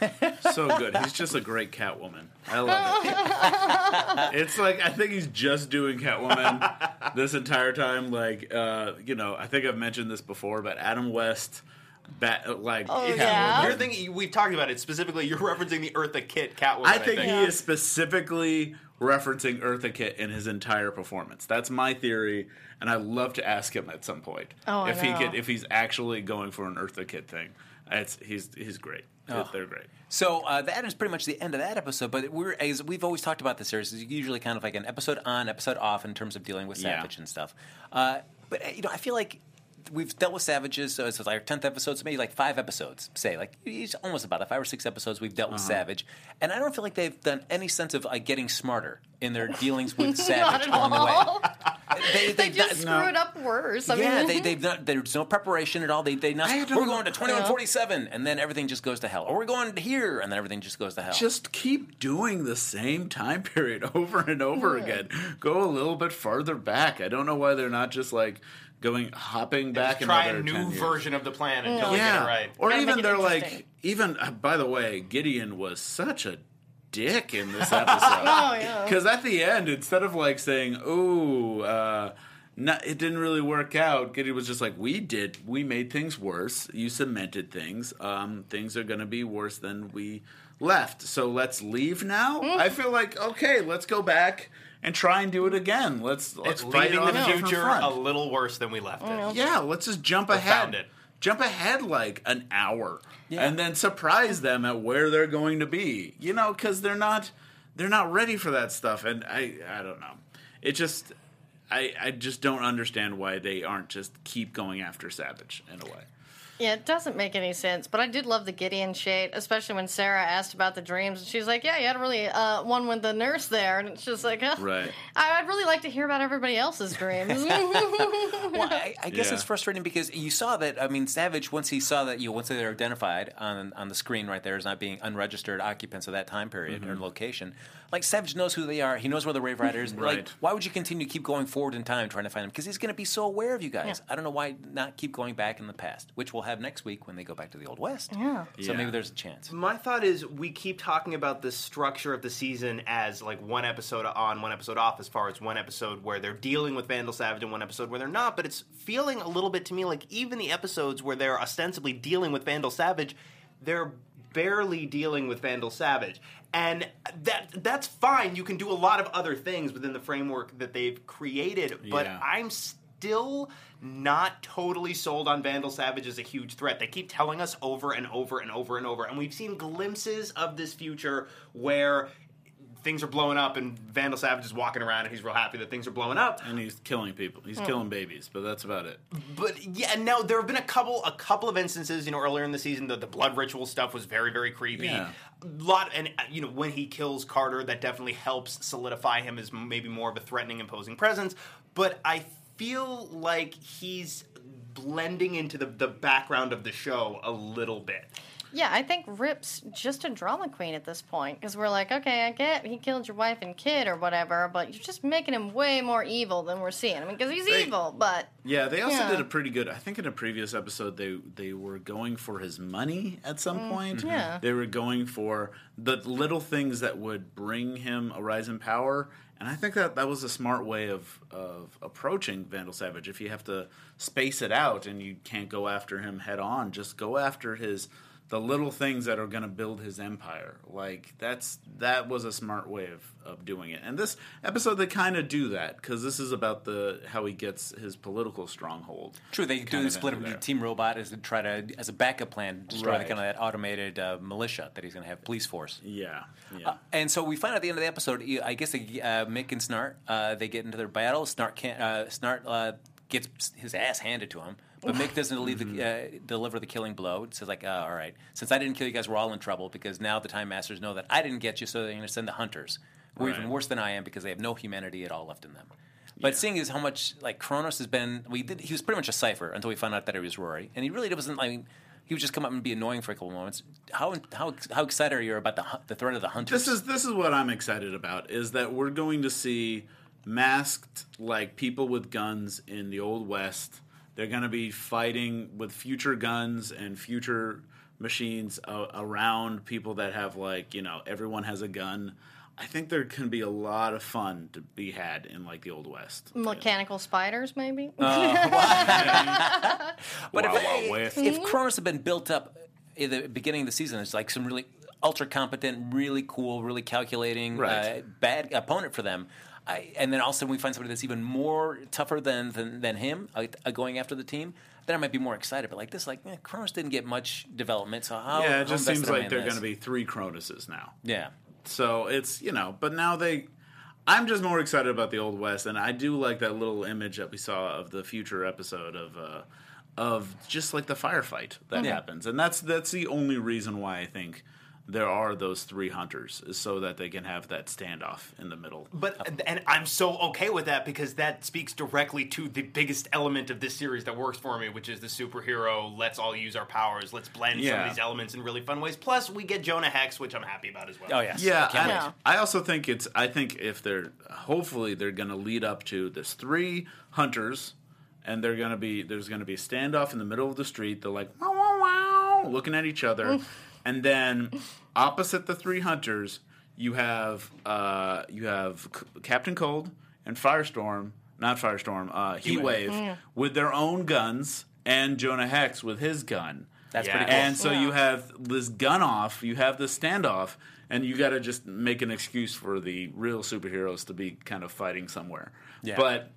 so good. He's just a great Catwoman. I love it. [laughs] it's like I think he's just doing Catwoman [laughs] this entire time. Like, uh, you know, I think I've mentioned this before, but Adam West, bat, like, Oh, Catwoman. yeah? You're thinking we've talked about it specifically. You're referencing the Eartha Kitt Catwoman. I think he is specifically referencing Eartha Kitt in his entire performance. That's my theory, and I'd love to ask him at some point Oh, I if he could, if he's actually going for an Eartha Kitt thing. It's he's he's great. Oh. They're great. So uh, that is pretty much the end of that episode. But we're as we've always talked about the series is usually kind of like an episode on, episode off in terms of dealing with Yeah. Savage and stuff. Uh, but uh, you know, I feel like we've dealt with Savages. So it's like our tenth episode, so maybe like five episodes. Say like it's almost about it, five or six episodes we've dealt with Uh-huh. Savage, and I don't feel like they've done any sense of like getting smarter in their dealings with [laughs] Savage at on the way. They, They [laughs] they've just done- screw it up worse. I yeah, mean, they, [laughs] they've not. There's no preparation at all. They, they not, we're going to twenty one forty seven, and then everything just goes to hell. Or we're going here, and then everything just goes to hell. Just keep doing the same time [laughs] period over and over again. Go a little bit farther back. I don't know why they're not just like going hopping back Just try a new version of the plan until we get Yeah, it right. or Gotta even they're like even. Uh, by the way, Gideon was such a dick in this [laughs] episode. Oh, yeah. Because at the end, instead of like saying, "Oh, uh, no, it didn't really work out," Gideon was just like, "We did. We made things worse. You cemented things. Um, things are going to be worse than we left. So let's leave now." Mm. I feel like okay, let's go back and try and do it again. Let's let's fight leaving on the future front. a little worse than we left it. Yeah, let's just jump found ahead. Jump ahead like an hour, Yeah. and then surprise them at where they're going to be. You know, because they're not they're not ready for that stuff, and I I don't know. It just I I just don't understand why they aren't just keep going after Savage in a way. Yeah, it doesn't make any sense. But I did love the Gideon shade, especially when Sarah asked about the dreams, and she's like, "Yeah, you had a really uh, one with the nurse there," and it's just like, huh? Right. I- I'd really like to hear about everybody else's dreams. [laughs] Well, I, I guess Yeah. it's frustrating because you saw that. I mean, Savage once he saw that you know, once they were identified on on the screen right there as not being unregistered occupants of that time period Mm-hmm. or location. Like Savage knows who they are. He knows where the Waverider is. [laughs] Like, why would you continue to keep going forward in time trying to find him? Because he's going to be so aware of you guys. Yeah. I don't know why not keep going back in the past, which we'll have next week when they go back to the old west. Yeah. So Yeah. maybe there's a chance. My thought is we keep talking about the structure of the season as like one episode on, one episode off, as far as one episode where they're dealing with Vandal Savage and one episode where they're not. But it's feeling a little bit to me like even the episodes where they're ostensibly dealing with Vandal Savage, they're barely dealing with Vandal Savage. And that that's fine. You can do a lot of other things within the framework that they've created, but Yeah. I'm still not totally sold on Vandal Savage as a huge threat. They keep telling us over and over and over and over, and we've seen glimpses of this future where things are blowing up and Vandal Savage is walking around and he's real happy that things are blowing up. And he's killing people. He's Hmm. killing babies, but that's about it. But yeah, now there have been a couple a couple of instances, you know, earlier in the season that the blood ritual stuff was very very creepy. Yeah. A lot and uh, you know when he kills Carter, that definitely helps solidify him as maybe more of a threatening, imposing presence. But I feel like he's blending into the, the background of the show a little bit. Yeah, I think Rip's just a drama queen at this point because we're like, okay, I get he killed your wife and kid or whatever, but you're just making him way more evil than we're seeing. I mean, because he's They- evil, but Yeah, they also Yeah. did a pretty good. I think in a previous episode, they they were going for his money at some point. Mm, yeah. they were going for the little things that would bring him a rise in power, and I think that that was a smart way of of approaching Vandal Savage. If you have to space it out and you can't go after him head on, just go after his the little things that are going to build his empire. Like that's that was a smart way of, of doing it. And this episode they kind of do that because this is about the how he gets his political stronghold. True, they do Kind the of split up there. Team Robot as to try to as a backup plan destroy the kind of that automated uh, militia that he's going to have police force. Yeah, yeah. Uh, and so we find out at the end of the episode, I guess they, uh, Mick and Snart uh, they get into their battle. Snart can't. Uh, Snart uh, gets his ass handed to him, but Mick doesn't leave the, uh, deliver the killing blow. It says like, uh, "All right, since I didn't kill you guys, we're all in trouble because now the Time Masters know that I didn't get you, so they're going to send the hunters." who are Right. even worse than I am because they have no humanity at all left in them. But seeing is how much like Chronos has been, we did. He was pretty much a cipher until we found out that he was Rory, and he really wasn't. I mean, he would just come up and be annoying for a couple moments. How how how excited are you about the the threat of the hunters? This is this is what I'm excited about is that we're going to see masked like people with guns in the old west. They're going to be fighting with future guns and future machines uh, around people that have like, you know, everyone has a gun. I think there can be a lot of fun to be had in like the old west. Mechanical spiders, maybe. [laughs] But Wild, if, Wild West. if Chronos had been built up in the beginning of the season, it's like some really ultra competent, really cool, really calculating, Right. uh, bad opponent for them. I, and then all of a sudden we find somebody that's even more tougher than than, than him uh, going after the team. Then I might be more excited. But like this, like eh, Chronos didn't get much development. So how? yeah, it just seems like they're going to be three Chronos's now. Yeah. So it's you know, but now they. I'm just more excited about the old west, and I do like that little image that we saw of the future episode of uh, of just like the firefight that Yeah. happens, and that's that's the only reason why I think there are those three hunters so that they can have that standoff in the middle. But and I'm so okay with that because that speaks directly to the biggest element of this series that works for me, which is the superhero. Let's all use our powers. Let's blend some of these elements in really fun ways. Plus, we get Jonah Hex, which I'm happy about as well. Oh yes. Yeah, I can't I, wait. I also think it's. I think if they're hopefully they're going to lead up to this three hunters, and they're going to be there's going to be a standoff in the middle of the street. They're like wow wow wow, looking at each other, and then opposite the three hunters, you have uh, you have C- Captain Cold and Firestorm, not Firestorm, uh, Heatwave, with their own guns, and Jonah Hex with his gun. That's Yeah. pretty cool. And so you have this gun off, you have the standoff, and you got to just make an excuse for the real superheroes to be kind of fighting somewhere. Yeah. But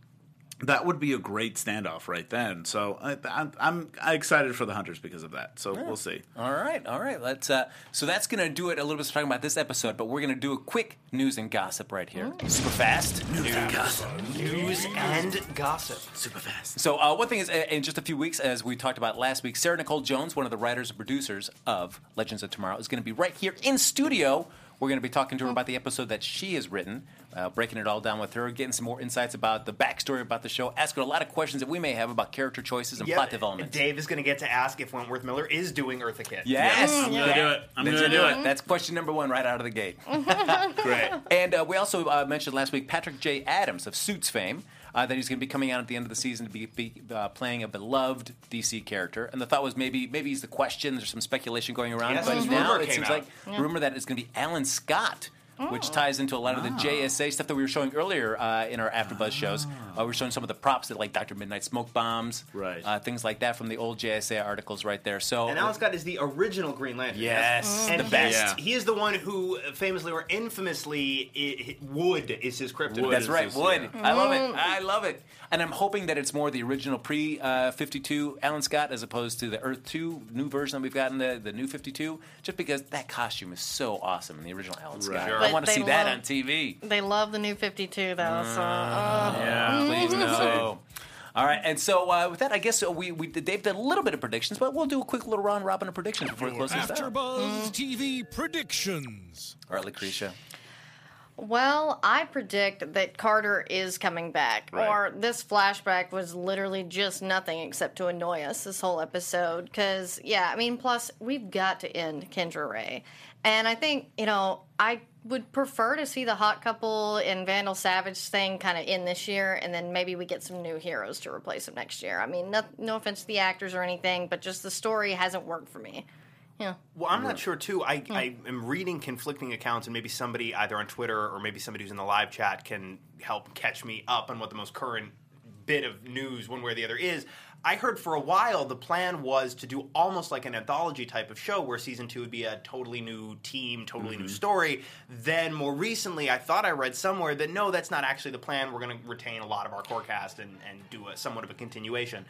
that would be a great standoff right then. So I, I'm, I'm excited for the hunters because of that. So we'll see. All right, all right. Let's. Uh, so that's going to do it a little bit for talking about this episode, but we're going to do a quick news and gossip right here, super fast. News and gossip. News and gossip. Super fast. So uh, one thing is, uh, in just a few weeks, as we talked about last week, Sarah Nicole Jones, one of the writers and producers of Legends of Tomorrow, is going to be right here in studio. We're going to be talking to her about the episode that she has written, uh, breaking it all down with her, getting some more insights about the backstory about the show, asking a lot of questions that we may have about character choices and Yep. plot development. Dave is going to get to ask if Wentworth Miller is doing Eartha Kitt. Yes, I'm gonna do it. I'm gonna do it. That's question number one right out of the gate. [laughs] Great. And uh, we also uh, mentioned last week Patrick J. Adams of Suits fame. Uh, that he's going to be coming out at the end of the season to be, be uh, playing a beloved DC character, and the thought was maybe maybe he's the question. There's some speculation going around, Yes, but now it seems out. like rumor that it's going to be Alan Scott, which ties into a lot of the JSA stuff that we were showing earlier uh, in our AfterBuzz shows. Uh, we were showing some of the props that like Doctor Midnight smoke bombs, Right. uh, things like that from the old JSA articles right there. So And Alan Scott is the original Green Lantern. Yes, And the best. Yeah. He is the one who famously or infamously, i i Wood is his kryptonite. Wood That's right, just- Wood. yeah. I love it. I love it. And I'm hoping that it's more the original pre uh, 52 Alan Scott as opposed to the Earth 2 new version that we've gotten, the, the new 52, just because that costume is so awesome in the original Alan Scott. Right. I want to they see that on TV. They love the new 52, though. So, uh, Yeah, please [laughs] no. All right, and so uh, with that, I guess uh, we, we Dave did a little bit of predictions, but we'll do a quick little round robin of predictions before we close this out. AfterBuzz TV predictions. All right, Lacretia. well, I predict that Carter is coming back, Right. or this flashback was literally just nothing except to annoy us this whole episode. Because, yeah, I mean, plus we've got to end Kendra Ray, and I think you know I would prefer to see the hot couple and Vandal Savage thing kind of in this year, and then maybe we get some new heroes to replace them next year. I mean, no, no offense to the actors or anything, but just the story hasn't worked for me. Yeah. Well, I'm not sure too. I, hmm. I am reading conflicting accounts, and maybe somebody either on Twitter or maybe somebody who's in the live chat can help catch me up on what the most current bit of news, one way or the other, is. I heard for a while the plan was to do almost like an anthology type of show where season two would be a totally new team, totally new story. Then more recently, I thought I read somewhere that no, that's not actually the plan. We're going to retain a lot of our core cast and, and do a somewhat of a continuation.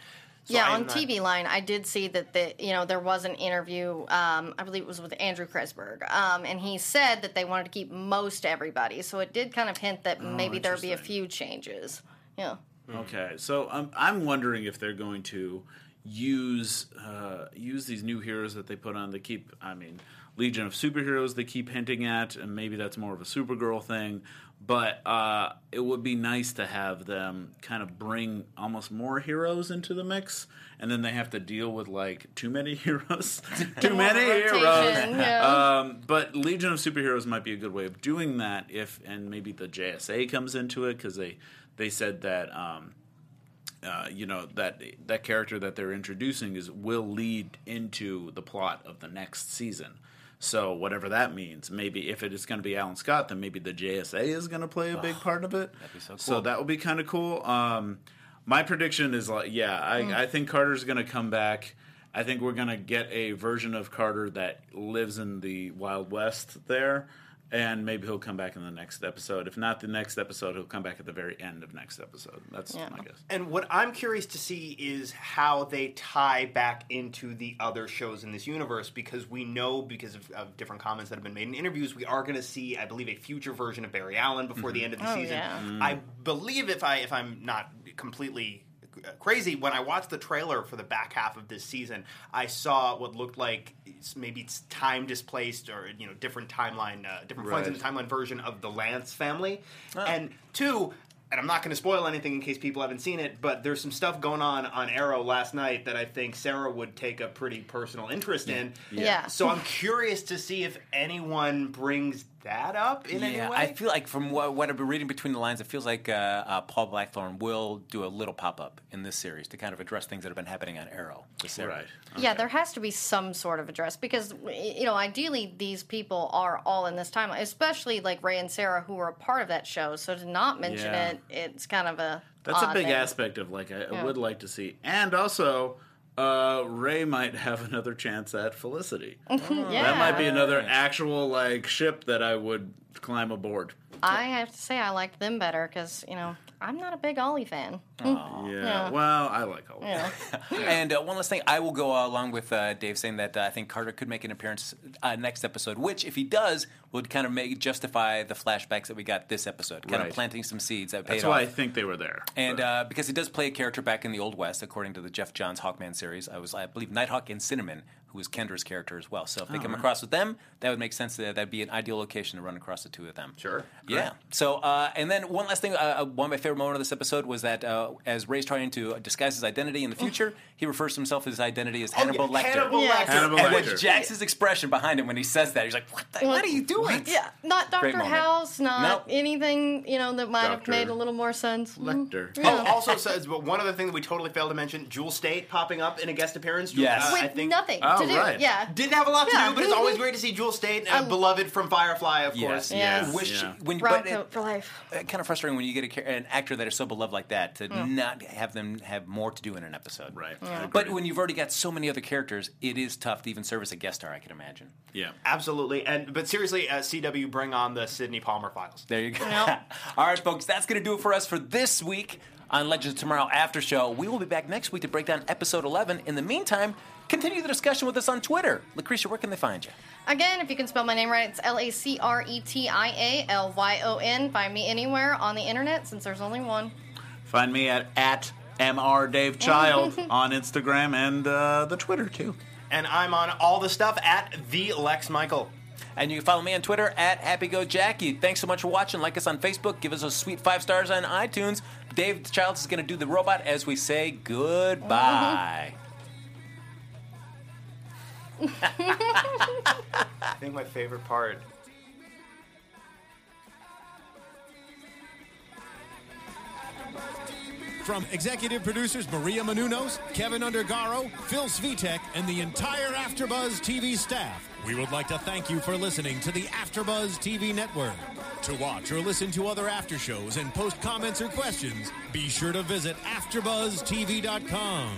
So yeah, I'm on not- TV Line, I did see that the you know there was an interview. Um, I believe it was with Andrew Kreisberg, um, and he said that they wanted to keep most everybody. So it did kind of hint that maybe there would be a few changes. Yeah. Okay, so I'm I'm wondering if they're going to use uh, use these new heroes that they put on. They keep, I mean, Legion of Superheroes. They keep hinting at, and maybe that's more of a Supergirl thing. But uh, it would be nice to have them kind of bring almost more heroes into the mix, and then they have to deal with like too many [laughs] heroes, [laughs] too many heroes. Rotation, yeah. Um, but Legion of Superheroes might be a good way of doing that if, and maybe the JSA comes into it because they they said that um, uh, you know that that character that they're introducing is will lead into the plot of the next season. So whatever that means, maybe if it is going to be Alan Scott, then maybe the JSA is going to play a big part of it. that'd be so cool. that would be kind of cool. Um, my prediction is like, yeah, I, Hmm. I think Carter's going to come back. I think we're going to get a version of Carter that lives in the Wild West there, and maybe he'll come back in the next episode. If not the next episode, he'll come back at the very end of next episode. That's Yeah. my guess. And what I'm curious to see is how they tie back into the other shows in this universe because we know, because of, of different comments that have been made in interviews, we are going to see, I believe, a future version of Barry Allen before the mm-hmm. end of the Oh, season. yeah. Mm. I believe, if I if I'm not completely crazy, when I watched the trailer for the back half of this season, I saw what looked like maybe it's time displaced or you know different timeline, uh, different points in the timeline version of the Lance family, and two. And I'm not going to spoil anything in case people haven't seen it, but there's some stuff going on on Arrow last night that I think Sarah would take a pretty personal interest in. Yeah. So I'm curious to see if anyone brings that up in any yeah, way. I feel like from what, what I've been reading between the lines, it feels like uh, uh, Paul Blackthorne will do a little pop up in this series to kind of address things that have been happening on Arrow. with Sarah. Right. Yeah, there has to be some sort of address because you know, ideally these people are all in this timeline, especially like Ray and Sarah who were a part of that show. So to not mention Yeah. it, it's kind of a That's a big thing. aspect of like I, I Yeah. would like to see, and also uh, Ray might have another chance at Felicity. [laughs] Yeah, That might be another actual like ship that I would climb aboard. I have to say I liked them better because you know I'm not a big Ollie fan. Yeah. Yeah. Well, I like all. Yeah. And uh, one last thing, I will go uh, along with uh, Dave saying that uh, I think Carter could make an appearance uh, next episode, which, if he does, would kind of make justify the flashbacks that we got this episode, kind Right. of planting some seeds that That's paid why I think they were there. And uh, because he does play a character back in the Old West, according to the Geoff Johns Hawkman series, I was, I believe, Nighthawk and Cinnamon, who was Kendra's character as well. So if they come across with them, that would make sense. That that'd be an ideal location to run across the two of them. Sure. Yeah. So, uh, and then one last thing. Uh, one of my favorite moments of this episode was that uh, as Ray's trying to disguise his identity in the future, he refers to himself his identity as Hannibal yeah, Lecter. Hannibal Yeah. Lecter. Hannibal and Lecter. when Jax's expression behind him when he says that, he's like, "What? The, what are you doing?" Yeah, not Great Doctor moment. House, not Nope. anything you know that might have made a little more sense. Mm. Lecter. Oh, also says, but one other thing that we totally failed to mention: Jewel Staite popping up in a guest appearance. Jewel- Yes. uh, With I think nothing Oh, to do. right. Yeah. didn't have a lot to Yeah. do, but it's always great to see Jewel Staite, uh, Um, beloved from Firefly, of Yes. course. Yes. Wish Yeah. when Brown but it- for life. uh, kind of frustrating when you get a, char- an actor that is so beloved like that to Hmm. not have them have more to do in an episode. Right. I But when you've already got so many other characters, it is tough to even serve as a guest star. I can imagine. yeah. Absolutely. And but seriously, uh, CW, bring on the Sydney Palmer files. There you go. Yep. [laughs] All right, folks, that's going to do it for us for this week on Legends of Tomorrow After Show. We will be back next week to break down episode 11. In the meantime, continue the discussion with us on Twitter. Lacretia, where can they find you? Again, if you can spell my name right, it's L A C R E T I A L Y O N. Find me anywhere on the internet since there's only one. Find me at at mr Dave [laughs] Child on Instagram and uh, the Twitter too. And I'm on all the stuff at the Lex Michael. And you can follow me on Twitter at HappyGoJackie. Thanks so much for watching. Like us on Facebook. Give us a sweet five stars on iTunes. Dave Childs is going to do the robot as we say goodbye. [laughs] I think my favorite part. From executive producers Maria Menounos, Kevin Undergaro, Phil Svitek, and the entire AfterBuzz TV staff, we would like to thank you for listening to the AfterBuzz TV network. To watch or listen to other after shows and post comments or questions, be sure to visit AfterBuzzTV.com.